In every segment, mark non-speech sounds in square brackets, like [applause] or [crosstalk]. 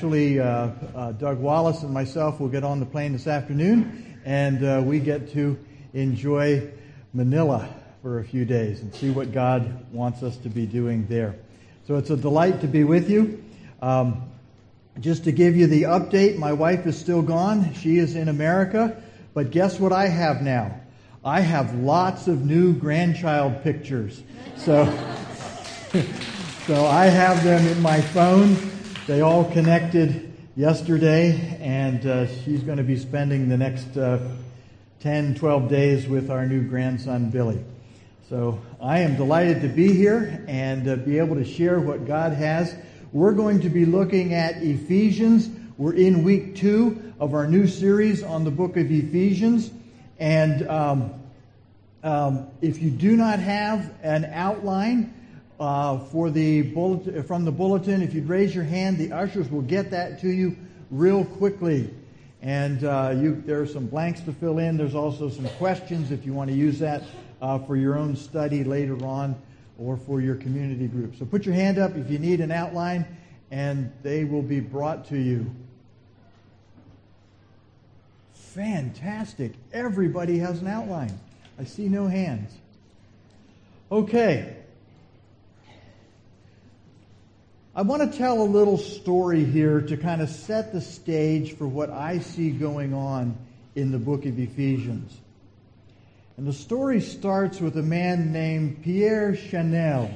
Actually, uh, uh, Doug Wallace and myself will get on the plane this afternoon, and uh, we get to enjoy Manila for a few days and see what God wants us to be doing there. So it's a delight to be with you. Um, just to give you the update, my wife is still gone. She is in America. But guess what I have now? I have lots of new grandchild pictures. So, [laughs] so I have them in my phone. They all connected yesterday, and uh, she's going to be spending the next uh, 10, 12 days with our new grandson, Billy. So I am delighted to be here and uh, be able to share what God has. We're going to be looking at Ephesians. We're in week two of our new series on the book of Ephesians. And um, um, if you do not have an outline, uh, for the bulletin, from the bulletin. If you'd raise your hand, the ushers will get that to you real quickly. And uh, you, there are some blanks to fill in. There's also some questions if you want to use that uh, for your own study later on or for your community group. So put your hand up if you need an outline, and they will be brought to you. Fantastic. Everybody has an outline. I see no hands. Okay. I want to tell a little story here to kind of set the stage for what I see going on in the book of Ephesians. And the story starts with a man named Pierre Chanel.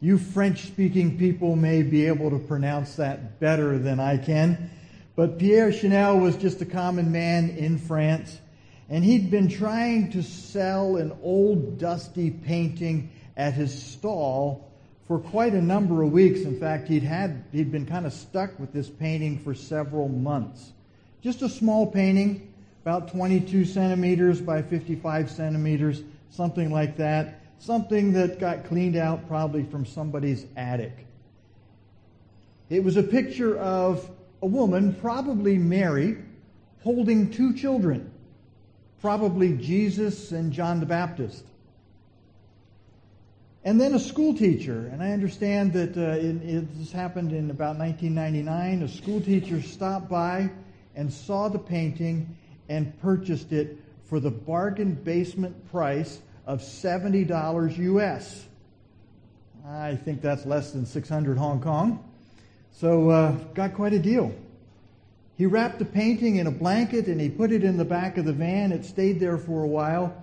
You French speaking people may be able to pronounce that better than I can. But Pierre Chanel was just a common man in France. And he'd been trying to sell an old dusty painting at his stall for quite a number of weeks. In fact, he'd had he'd been kind of stuck with this painting for several months. Just a small painting, about 22 centimeters by 55 centimeters, something like that. Something that got cleaned out probably from somebody's attic. It was a picture of a woman, probably Mary, holding two children, probably Jesus and John the Baptist. And then a school teacher, and I understand that uh, it, it, this happened in about 1999. A school teacher stopped by and saw the painting and purchased it for the bargain basement price of $70 US. I think that's less than 600 Hong Kong. So, uh, got quite a deal. He wrapped the painting in a blanket and he put it in the back of the van. It stayed there for a while.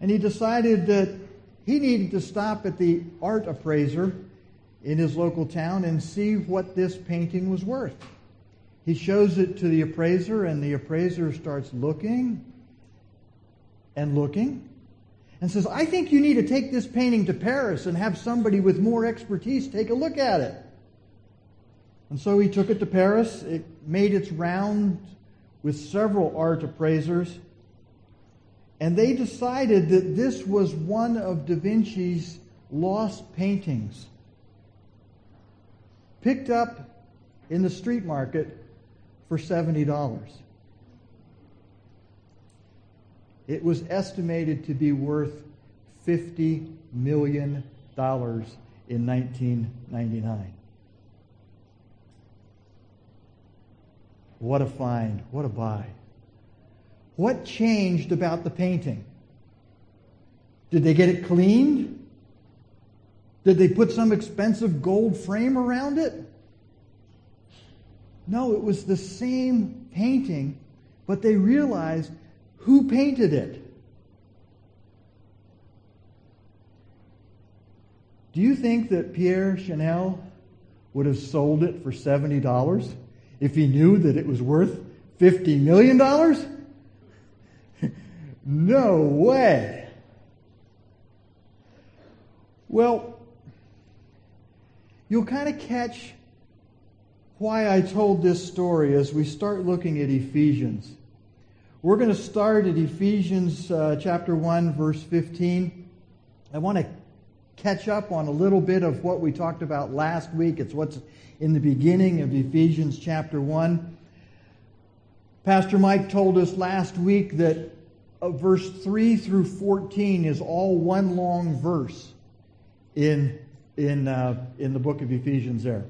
And he decided that he needed to stop at the art appraiser in his local town and see what this painting was worth. He shows it to the appraiser, and the appraiser starts looking and looking and says, I think you need to take this painting to Paris and have somebody with more expertise take a look at it. And so he took it to Paris. It made its round with several art appraisers. And they decided that this was one of Da Vinci's lost paintings, picked up in the street market for $70. It was estimated to be worth $50 million in 1999. What a find. What a buy. What changed about the painting? Did they get it cleaned? Did they put some expensive gold frame around it? No, it was the same painting, but they realized who painted it. Do you think that Pierre Chanel would have sold it for $70 if he knew that it was worth $50 million? No way. Well, you'll kind of catch why I told this story as we start looking at Ephesians. We're going to start at Ephesians uh, chapter 1, verse 15. I want to catch up on a little bit of what we talked about last week. It's what's in the beginning of Ephesians chapter 1. Pastor Mike told us last week that verse 3 through 14 is all one long verse in, in, uh, in the book of Ephesians there.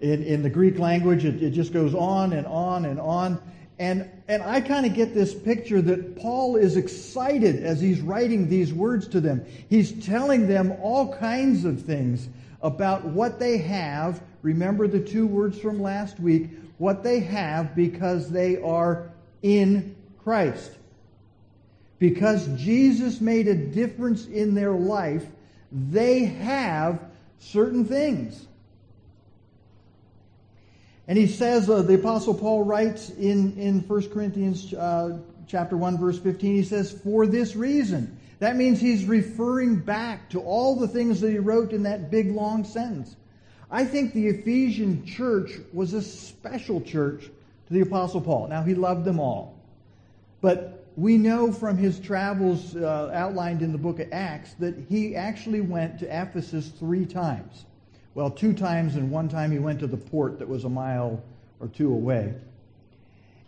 In, in the Greek language, it, it just goes on and on and on. And, and I kind of get this picture that Paul is excited as he's writing these words to them. He's telling them all kinds of things about what they have. Remember the two words from last week what they have because they are in Christ. Because Jesus made a difference in their life, they have certain things. And he says, uh, the Apostle Paul writes in, in 1 Corinthians uh, chapter 1, verse 15, he says, for this reason. That means he's referring back to all the things that he wrote in that big long sentence. I think the Ephesian church was a special church to the Apostle Paul. Now, he loved them all. But we know from his travels uh, outlined in the book of Acts that he actually went to Ephesus three times. Well, two times, and one time he went to the port that was a mile or two away.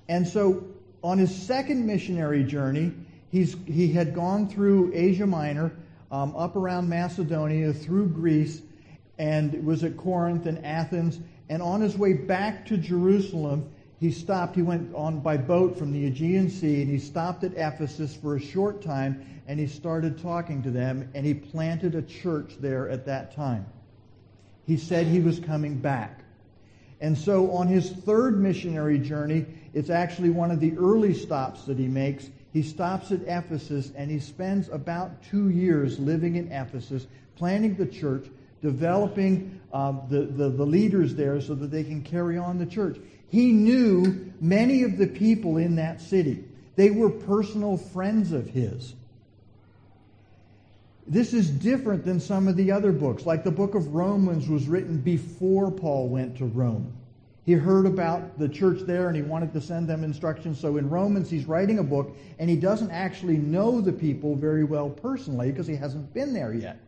And so on his second missionary journey, he's, he had gone through Asia Minor, um, up around Macedonia, through Greece, and was at Corinth and Athens. And on his way back to Jerusalem, he stopped. He went on by boat from the Aegean Sea, and he stopped at Ephesus for a short time, and he started talking to them, and he planted a church there at that time. He said he was coming back. And so on his third missionary journey, it's actually one of the early stops that he makes. He stops at Ephesus and he spends about two years living in Ephesus, planting the church, developing uh, the, the, the leaders there so that they can carry on the church. He knew many of the people in that city. They were personal friends of his. This is different than some of the other books. Like the book of Romans was written before Paul went to Rome. He heard about the church there and he wanted to send them instructions. So in Romans, he's writing a book and he doesn't actually know the people very well personally because he hasn't been there yet.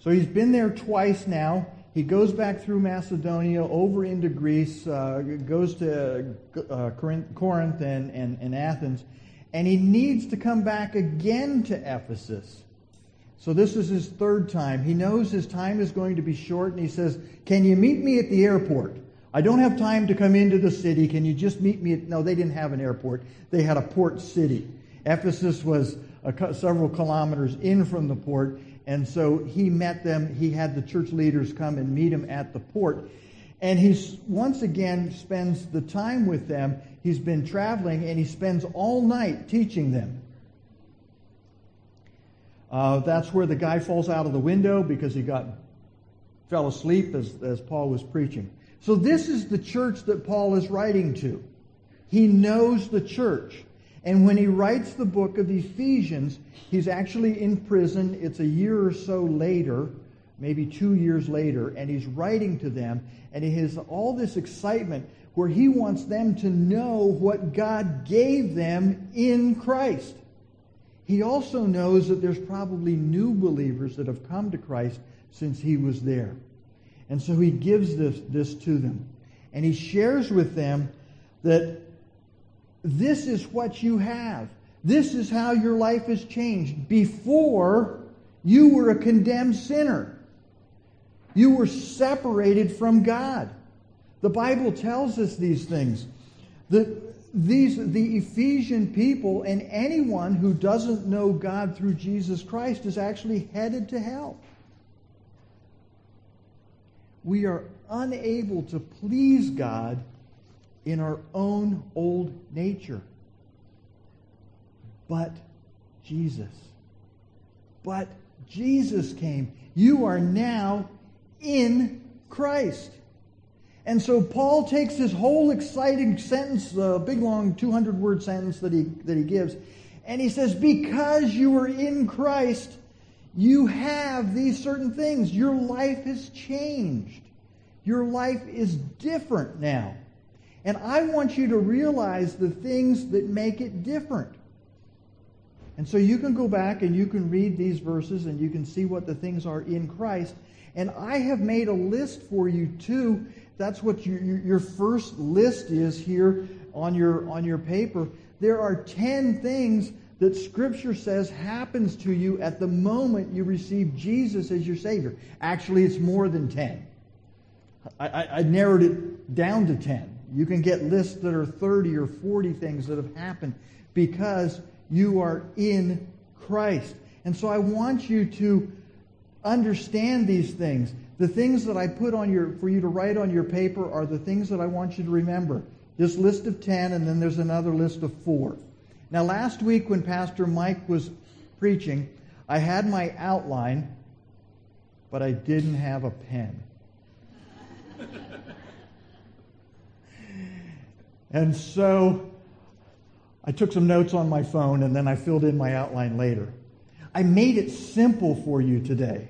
So he's been there twice now. He goes back through Macedonia, over into Greece, uh, goes to uh, Corinth and, and, and Athens, and he needs to come back again to Ephesus. So this is his third time. He knows his time is going to be short, and he says, Can you meet me at the airport? I don't have time to come into the city. Can you just meet me at. No, they didn't have an airport, they had a port city. Ephesus was a, several kilometers in from the port, and so he met them. He had the church leaders come and meet him at the port. And he once again spends the time with them. He's been traveling and he spends all night teaching them. Uh, that's where the guy falls out of the window because he got fell asleep as, as Paul was preaching. So this is the church that Paul is writing to. He knows the church. And when he writes the book of Ephesians, he's actually in prison. It's a year or so later, maybe two years later, and he's writing to them, and he has all this excitement where he wants them to know what God gave them in Christ. He also knows that there's probably new believers that have come to Christ since he was there. And so he gives this, this to them. And he shares with them that this is what you have. This is how your life has changed. Before, you were a condemned sinner. You were separated from God. The Bible tells us these things. The, these, the Ephesian people and anyone who doesn't know God through Jesus Christ is actually headed to hell. We are unable to please God in our own old nature. But Jesus. But Jesus came. You are now in Christ. And so Paul takes this whole exciting sentence, the big long 200 word sentence that he, that he gives, and he says, Because you are in Christ, you have these certain things. Your life has changed. Your life is different now. And I want you to realize the things that make it different. And so you can go back and you can read these verses and you can see what the things are in Christ. And I have made a list for you too. That's what your, your first list is here on your, on your paper. There are 10 things that Scripture says happens to you at the moment you receive Jesus as your Savior. Actually, it's more than 10. I, I, I narrowed it down to 10. You can get lists that are 30 or 40 things that have happened because you are in Christ. And so I want you to understand these things. The things that I put on your, for you to write on your paper are the things that I want you to remember. This list of 10, and then there's another list of four. Now, last week when Pastor Mike was preaching, I had my outline, but I didn't have a pen. And so I took some notes on my phone and then I filled in my outline later. I made it simple for you today.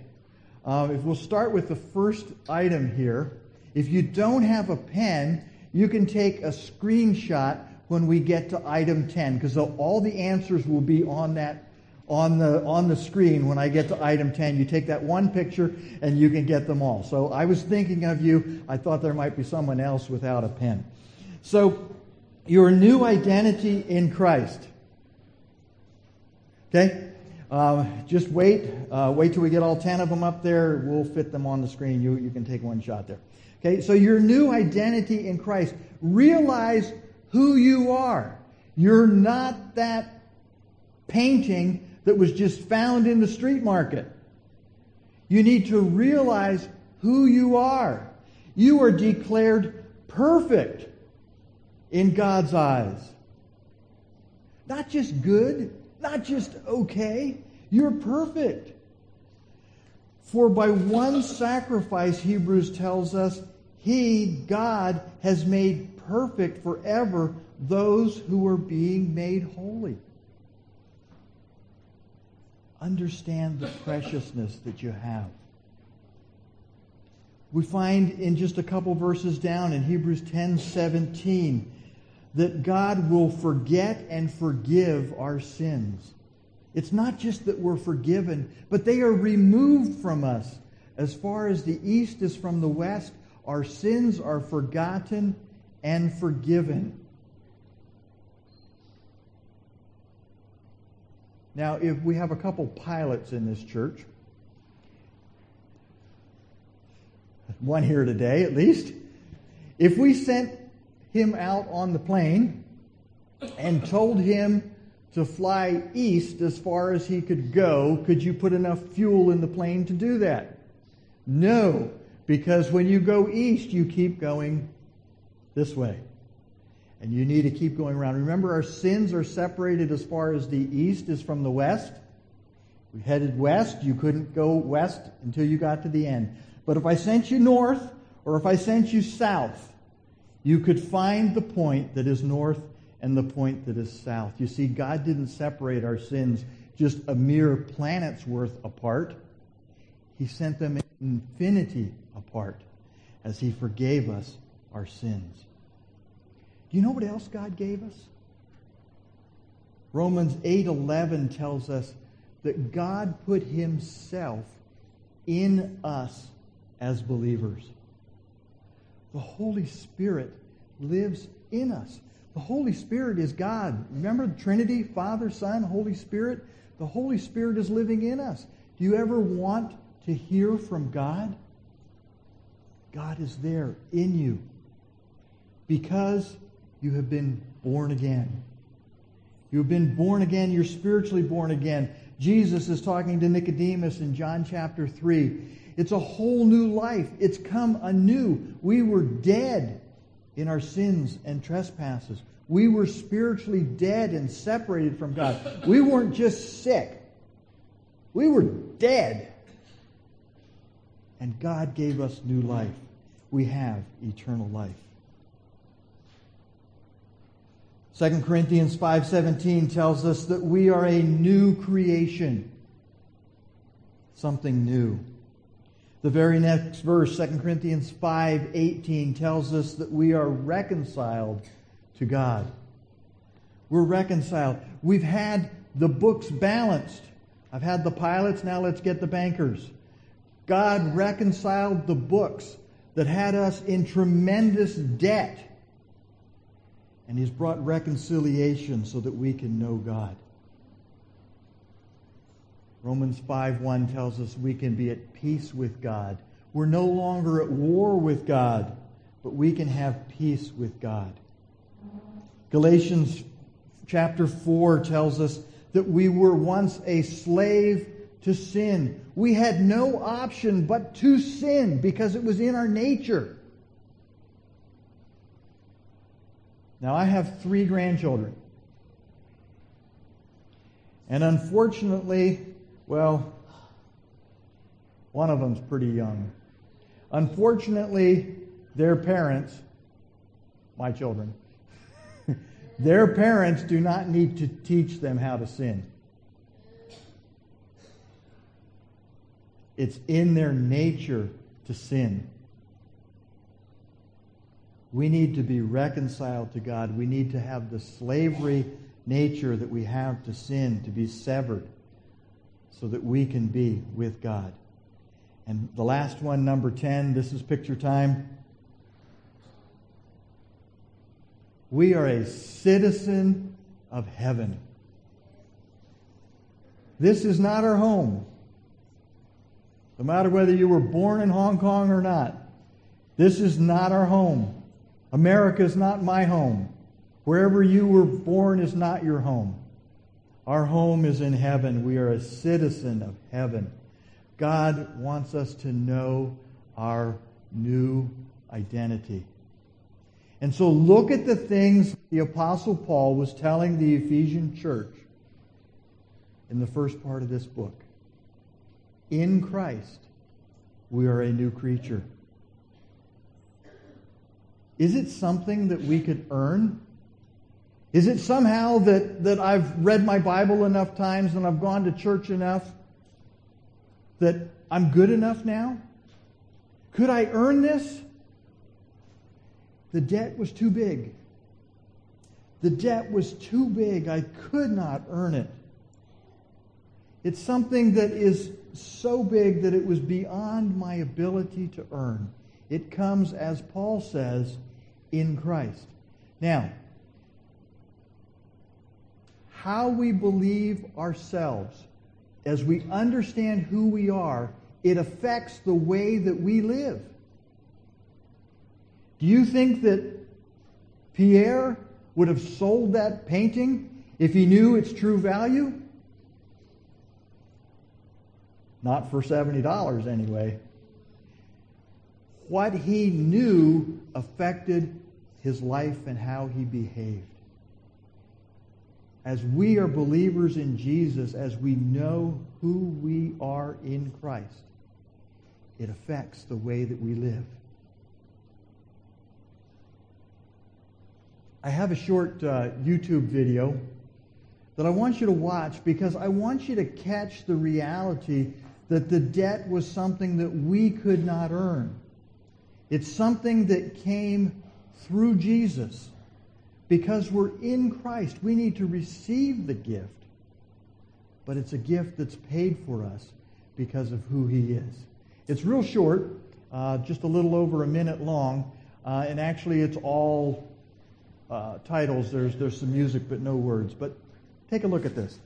Uh, if we'll start with the first item here. If you don't have a pen, you can take a screenshot when we get to item 10 because all the answers will be on that on the on the screen when I get to item 10 you take that one picture and you can get them all so I was thinking of you I thought there might be someone else without a pen so your new identity in Christ. Okay? Uh, just wait. Uh, wait till we get all 10 of them up there. We'll fit them on the screen. You you can take one shot there. Okay? So your new identity in Christ. Realize who you are. You're not that painting that was just found in the street market. You need to realize who you are. You are declared perfect in God's eyes. Not just good, not just okay. You're perfect. For by one sacrifice, Hebrews tells us, He, God, has made perfect forever those who are being made holy. Understand the preciousness that you have. We find in just a couple verses down in Hebrews 10 17 that God will forget and forgive our sins. It's not just that we're forgiven, but they are removed from us. As far as the east is from the west, our sins are forgotten and forgiven. Now, if we have a couple pilots in this church, one here today at least, if we sent him out on the plane and told him to fly east as far as he could go, could you put enough fuel in the plane to do that? No, because when you go east, you keep going this way. And you need to keep going around. Remember, our sins are separated as far as the east is from the west. We headed west. You couldn't go west until you got to the end. But if I sent you north, or if I sent you south, you could find the point that is north and the point that is south. You see, God didn't separate our sins just a mere planet's worth apart. He sent them infinity apart as He forgave us our sins. Do you know what else God gave us? Romans 8:11 tells us that God put himself in us as believers. The Holy Spirit lives in us. The Holy Spirit is God. Remember the Trinity, Father, Son, Holy Spirit? The Holy Spirit is living in us. Do you ever want to hear from God? God is there in you because you have been born again. You have been born again. You're spiritually born again. Jesus is talking to Nicodemus in John chapter 3. It's a whole new life. It's come anew. We were dead in our sins and trespasses. We were spiritually dead and separated from God. We weren't just sick. We were dead. And God gave us new life. We have eternal life. 2 Corinthians 5:17 tells us that we are a new creation. Something new. The very next verse, 2 Corinthians 5:18 tells us that we are reconciled to God. We're reconciled. We've had the books balanced. I've had the pilots, now let's get the bankers. God reconciled the books that had us in tremendous debt and He's brought reconciliation so that we can know God. Romans 5:1 tells us we can be at peace with God We're no longer at war with God, but we can have peace with God. Galatians chapter 4 tells us that we were once a slave to sin. We had no option but to sin because it was in our nature. Now, I have three grandchildren. And unfortunately, well, one of them's pretty young. Unfortunately, their parents, my children, [laughs] their parents do not need to teach them how to sin. It's in their nature to sin. We need to be reconciled to God. We need to have the slavery nature that we have to sin to be severed so that we can be with God. And the last one, number 10, this is picture time. We are a citizen of heaven. This is not our home. No matter whether you were born in Hong Kong or not, this is not our home. America is not my home. Wherever you were born is not your home. Our home is in heaven. We are a citizen of heaven. God wants us to know our new identity. And so look at the things the Apostle Paul was telling the Ephesian church in the first part of this book. In Christ, we are a new creature. Is it something that we could earn? Is it somehow that, that I've read my Bible enough times and I've gone to church enough that I'm good enough now? Could I earn this? The debt was too big. The debt was too big. I could not earn it. It's something that is so big that it was beyond my ability to earn. It comes, as Paul says, in Christ. Now, how we believe ourselves, as we understand who we are, it affects the way that we live. Do you think that Pierre would have sold that painting if he knew its true value? Not for $70 anyway. What he knew affected his life and how he behaved. As we are believers in Jesus, as we know who we are in Christ, it affects the way that we live. I have a short uh, YouTube video that I want you to watch because I want you to catch the reality that the debt was something that we could not earn. It's something that came through Jesus. Because we're in Christ, we need to receive the gift. But it's a gift that's paid for us because of who He is. It's real short, uh, just a little over a minute long, uh, and actually it's all uh, titles. There's, there's some music, but no words. But take a look at this.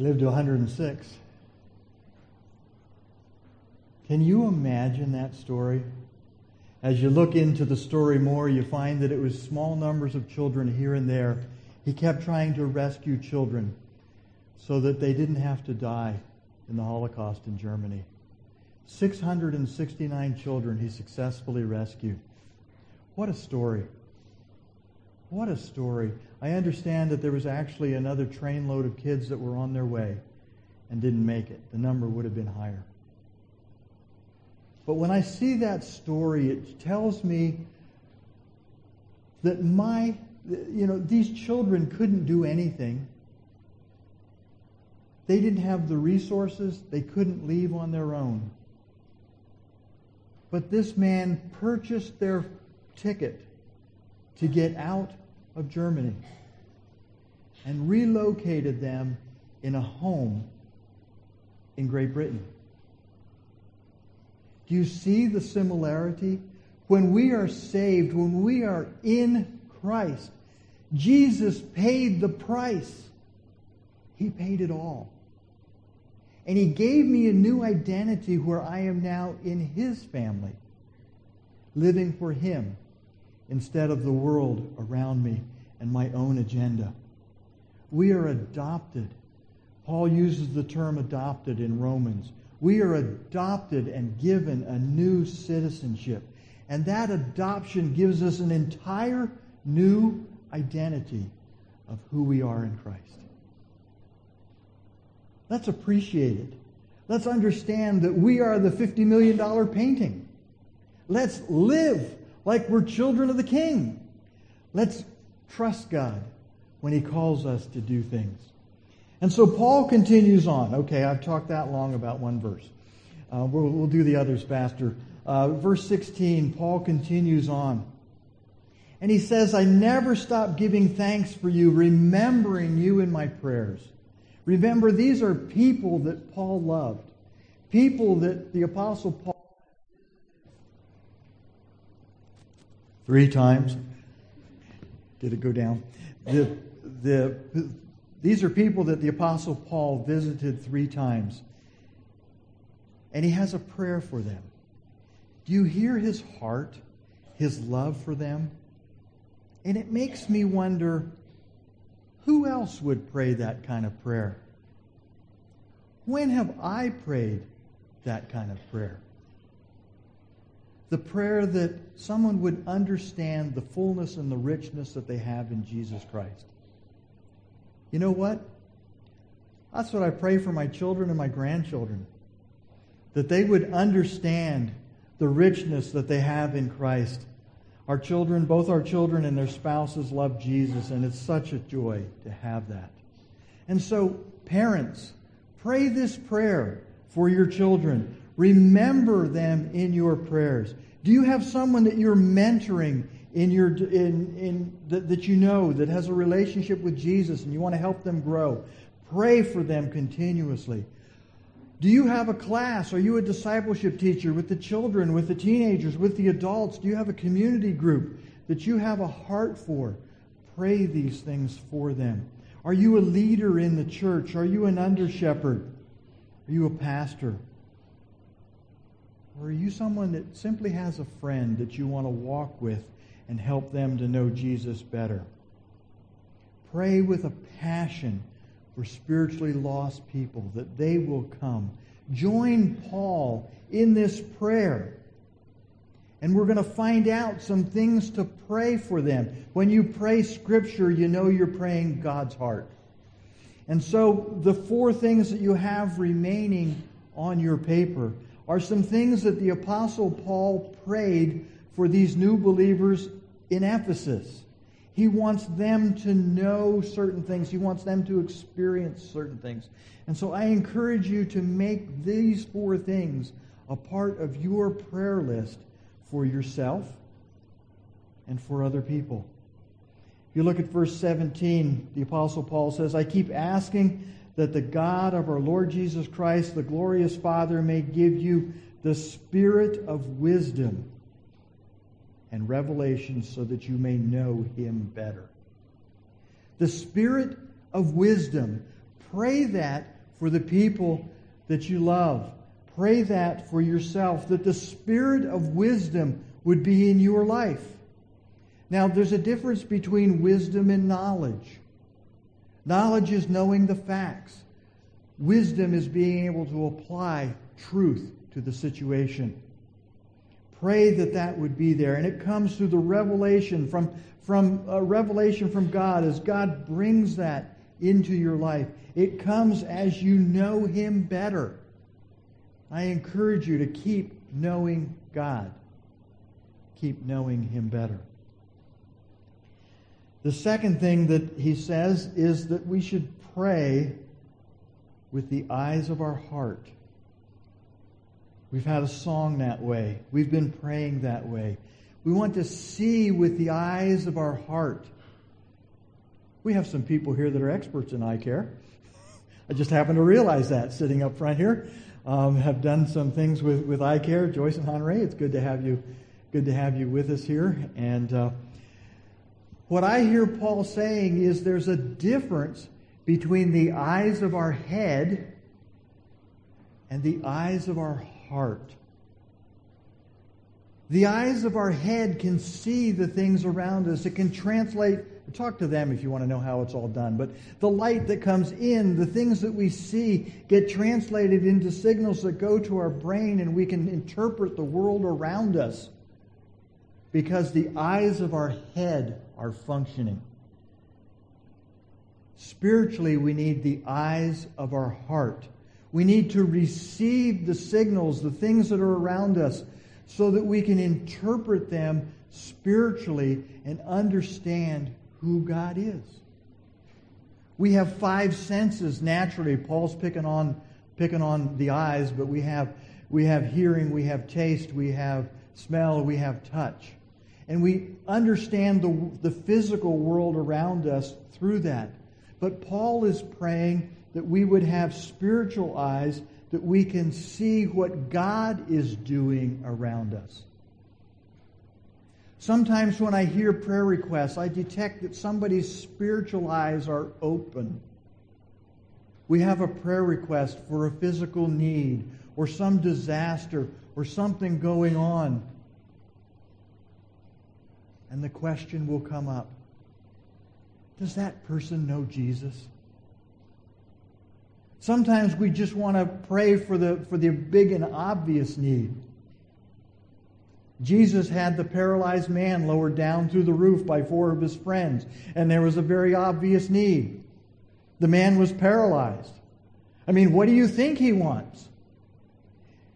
He lived to 106. Can you imagine that story? As you look into the story more, you find that it was small numbers of children here and there. He kept trying to rescue children so that they didn't have to die in the Holocaust in Germany. 669 children he successfully rescued. What a story. What a story. I understand that there was actually another trainload of kids that were on their way and didn't make it. The number would have been higher. But when I see that story, it tells me that my, you know, these children couldn't do anything. They didn't have the resources. They couldn't leave on their own. But this man purchased their ticket to get out of Germany and relocated them in a home in Great Britain. Do you see the similarity? When we are saved, when we are in Christ, Jesus paid the price. He paid it all. And he gave me a new identity where I am now in his family, living for him instead of the world around me and my own agenda. We are adopted. Paul uses the term adopted in Romans. We are adopted and given a new citizenship. And that adoption gives us an entire new identity of who we are in Christ. Let's appreciate it. Let's understand that we are the $50 million painting. Let's live like we're children of the King. Let's trust God when He calls us to do things. And so Paul continues on. Okay, I've talked that long about one verse. Uh, we'll, we'll, do the others faster. Uh, verse 16, Paul continues on. And he says, I never stop giving thanks for you, remembering you in my prayers. Remember, these are people that Paul loved, people that the Apostle Paul three times. Did it go down? The, the, these are people that the Apostle Paul visited three times. And he has a prayer for them. Do you hear his heart, his love for them? And it makes me wonder who else would pray that kind of prayer? When have I prayed that kind of prayer? The prayer that someone would understand the fullness and the richness that they have in Jesus Christ. You know what? That's what I pray for my children and my grandchildren. That they would understand the richness that they have in Christ. Our children, both our children and their spouses, love Jesus, and it's such a joy to have that. And so, parents, pray this prayer for your children. Remember them in your prayers. Do you have someone that you're mentoring in your in in that, that you know that has a relationship with Jesus and you want to help them grow? Pray for them continuously. Do you have a class? Are you a discipleship teacher with the children, with the teenagers, with the adults? Do you have a community group that you have a heart for? Pray these things for them. Are you a leader in the church? Are you an under shepherd? Are you a pastor? Or are you someone that simply has a friend that you want to walk with and help them to know Jesus better? Pray with a passion for spiritually lost people that they will come. Join Paul in this prayer. And we're going to find out some things to pray for them. When you pray Scripture, you know you're praying God's heart. And so the four things that you have remaining on your paper are some things that the Apostle Paul prayed for these new believers in Ephesus. He wants them to know certain things. He wants them to experience certain things. And so I encourage you to make these four things a part of your prayer list for yourself and for other people. If you look at verse 17, the Apostle Paul says, I keep asking that the God of our Lord Jesus Christ, the glorious Father, may give you the spirit of wisdom and revelation so that you may know him better. The spirit of wisdom. Pray that for the people that you love. Pray that for yourself, that the spirit of wisdom would be in your life. Now, there's a difference between wisdom and knowledge. Knowledge is knowing the facts. Wisdom is being able to apply truth to the situation. Pray that that would be there. And it comes through the revelation from, from a revelation from God as God brings that into your life. It comes as you know Him better. I encourage you to keep knowing God. Keep knowing Him better. The second thing that he says is that we should pray with the eyes of our heart. We've had a song that way. We've been praying that way. We want to see with the eyes of our heart. We have some people here that are experts in eye care. [laughs] I just happen to realize that sitting up front here. Um, have done some things with, with eye care. Joyce and Honore, it's good to have you, good to have you with us here. And uh, what I hear Paul saying is there's a difference between the eyes of our head and the eyes of our heart. The eyes of our head can see the things around us. It can translate, talk to them if you want to know how it's all done. But the light that comes in, the things that we see, get translated into signals that go to our brain, and we can interpret the world around us because the eyes of our head are functioning. Spiritually, we need the eyes of our heart. We need to receive the signals, the things that are around us, so that we can interpret them spiritually and understand who God is. We have five senses naturally. Paul's picking on picking on the eyes, but we have we have hearing, we have taste, we have smell, we have touch. And we understand the, the physical world around us through that. But Paul is praying that we would have spiritual eyes that we can see what God is doing around us. Sometimes when I hear prayer requests, I detect that somebody's spiritual eyes are open. We have a prayer request for a physical need or some disaster or something going on. And the question will come up Does that person know Jesus? Sometimes we just want to pray for the, for the big and obvious need. Jesus had the paralyzed man lowered down through the roof by four of his friends, and there was a very obvious need. The man was paralyzed. I mean, what do you think he wants?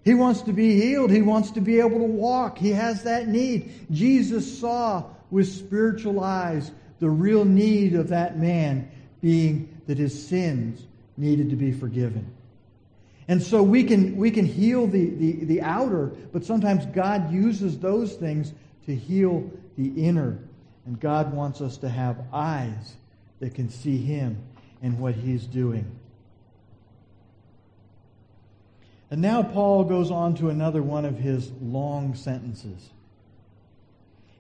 He wants to be healed. He wants to be able to walk. He has that need. Jesus saw with spiritual eyes the real need of that man being that his sins needed to be forgiven. And so we can, we can heal the, the, the outer, but sometimes God uses those things to heal the inner. And God wants us to have eyes that can see Him and what He's doing. And now Paul goes on to another one of his long sentences.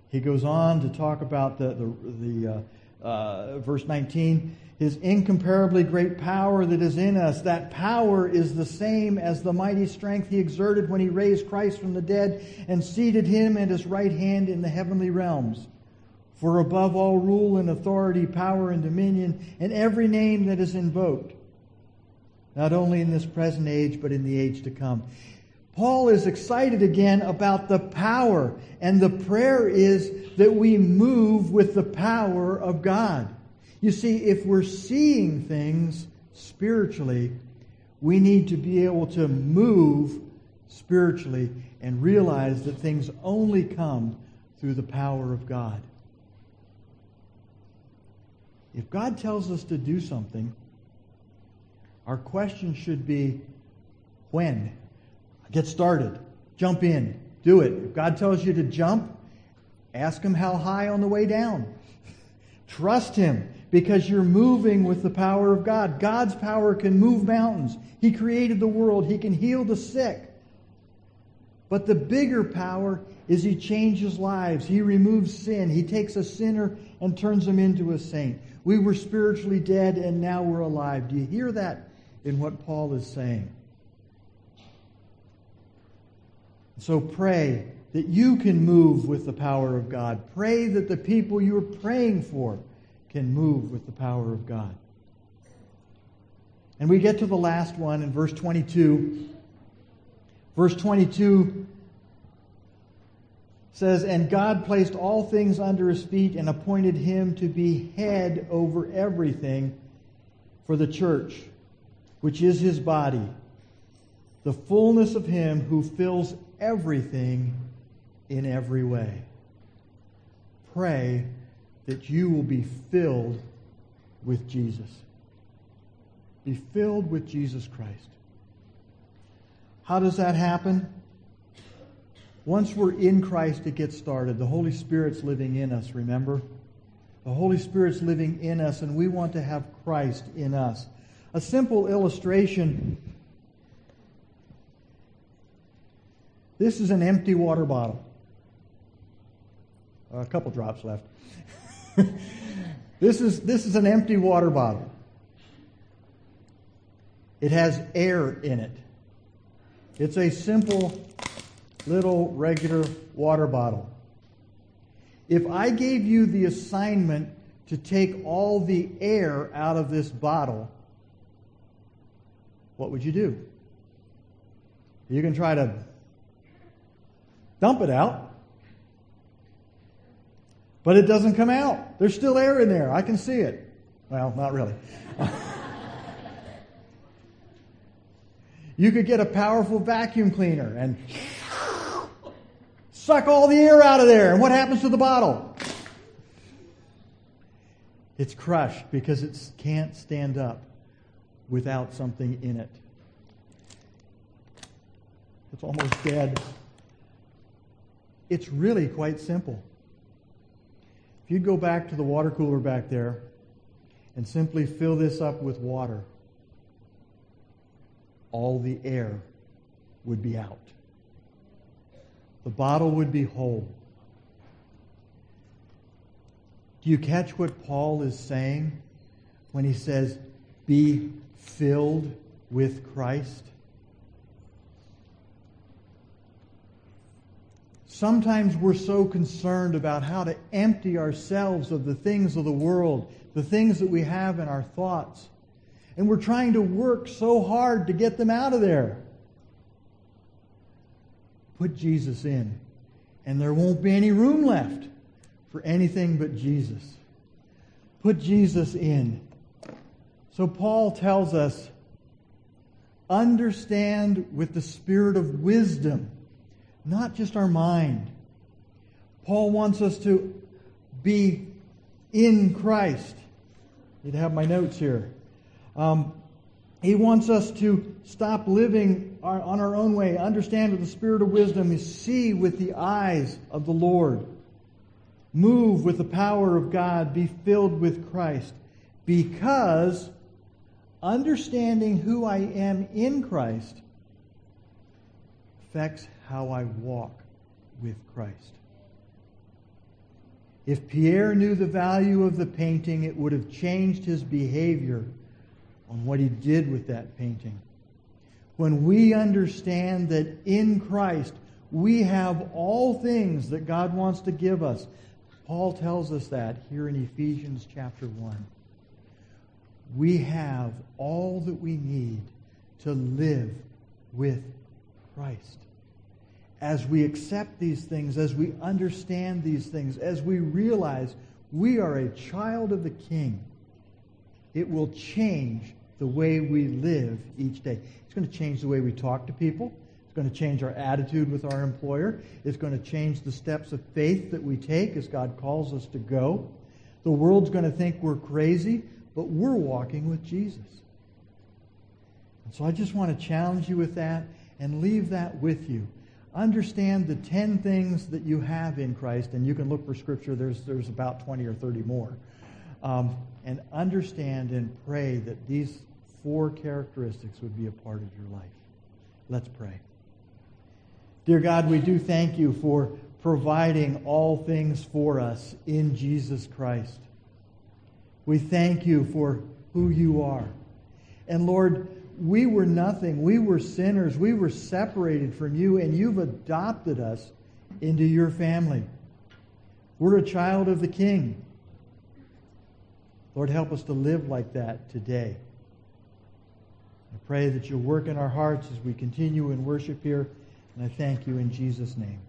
He goes on to talk about the, the, the uh, uh, verse 19 his incomparably great power that is in us. That power is the same as the mighty strength he exerted when he raised Christ from the dead and seated him at his right hand in the heavenly realms. For above all rule and authority, power and dominion, and every name that is invoked, not only in this present age, but in the age to come. Paul is excited again about the power, and the prayer is that we move with the power of God. You see, if we're seeing things spiritually, we need to be able to move spiritually and realize that things only come through the power of God. If God tells us to do something, our question should be when? Get started. Jump in. Do it. If God tells you to jump, ask Him how high on the way down. [laughs] Trust Him because you're moving with the power of God. God's power can move mountains. He created the world. He can heal the sick. But the bigger power is He changes lives. He removes sin. He takes a sinner and turns him into a saint. We were spiritually dead and now we're alive. Do you hear that in what Paul is saying? So pray that you can move with the power of God. Pray that the people you're praying for can move with the power of God. And we get to the last one in verse 22. Verse 22 says, And God placed all things under his feet and appointed him to be head over everything for the church, which is his body, the fullness of him who fills everything in every way. Pray that you will be filled with Jesus. Be filled with Jesus Christ. How does that happen? Once we're in Christ, it gets started. The Holy Spirit's living in us, remember? The Holy Spirit's living in us, and we want to have Christ in us. A simple illustration this is an empty water bottle. A couple drops left. [laughs] this, is, this is an empty water bottle. It has air in it. It's a simple little regular water bottle. If I gave you the assignment to take all the air out of this bottle, what would you do? You can try to dump it out, but it doesn't come out. There's still air in there. I can see it. Well, not really. [laughs] you could get a powerful vacuum cleaner and suck all the air out of there. And what happens to the bottle? It's crushed because it can't stand up without something in it. It's almost dead. It's really quite simple. If you go back to the water cooler back there and simply fill this up with water, all the air would be out the bottle would be whole. Do you catch what Paul is saying when he says, be filled with Christ? Sometimes we're so concerned about how to empty ourselves of the things of the world, the things that we have in our thoughts. And we're trying to work so hard to get them out of there. Put Jesus in, and there won't be any room left for anything but Jesus. Put Jesus in. So Paul tells us understand with the spirit of wisdom, not just our mind. Paul wants us to be in Christ. You'd have my notes here. Um, he wants us to stop living our, on our own way, understand with the spirit of wisdom, is see with the eyes of the Lord. Move with the power of God, be filled with Christ. Because understanding who I am in Christ affects how I walk with Christ. If Pierre knew the value of the painting, it would have changed his behavior on what he did with that painting. When we understand that in Christ we have all things that God wants to give us, Paul tells us that here in Ephesians chapter 1. We have all that we need to live with Christ. As we accept these things, as we understand these things, as we realize we are a child of the King, it will change the way we live each day. It's going to change the way we talk to people. It's going to change our attitude with our employer. It's going to change the steps of faith that we take as God calls us to go. The world's going to think we're crazy, but we're walking with Jesus. And so I just want to challenge you with that and leave that with you. Understand the 10 things that you have in Christ, and you can look for Scripture. There's, there's about 20 or 30 more. Um, and understand and pray that these four characteristics would be a part of your life. Let's pray. Dear God, we do thank you for providing all things for us in Jesus Christ. We thank you for who you are. And Lord, we were nothing. We were sinners. We were separated from you, and you've adopted us into your family. We're a child of the King. Lord, help us to live like that today. I pray that you'll work in our hearts as we continue in worship here, and I thank you in Jesus' name.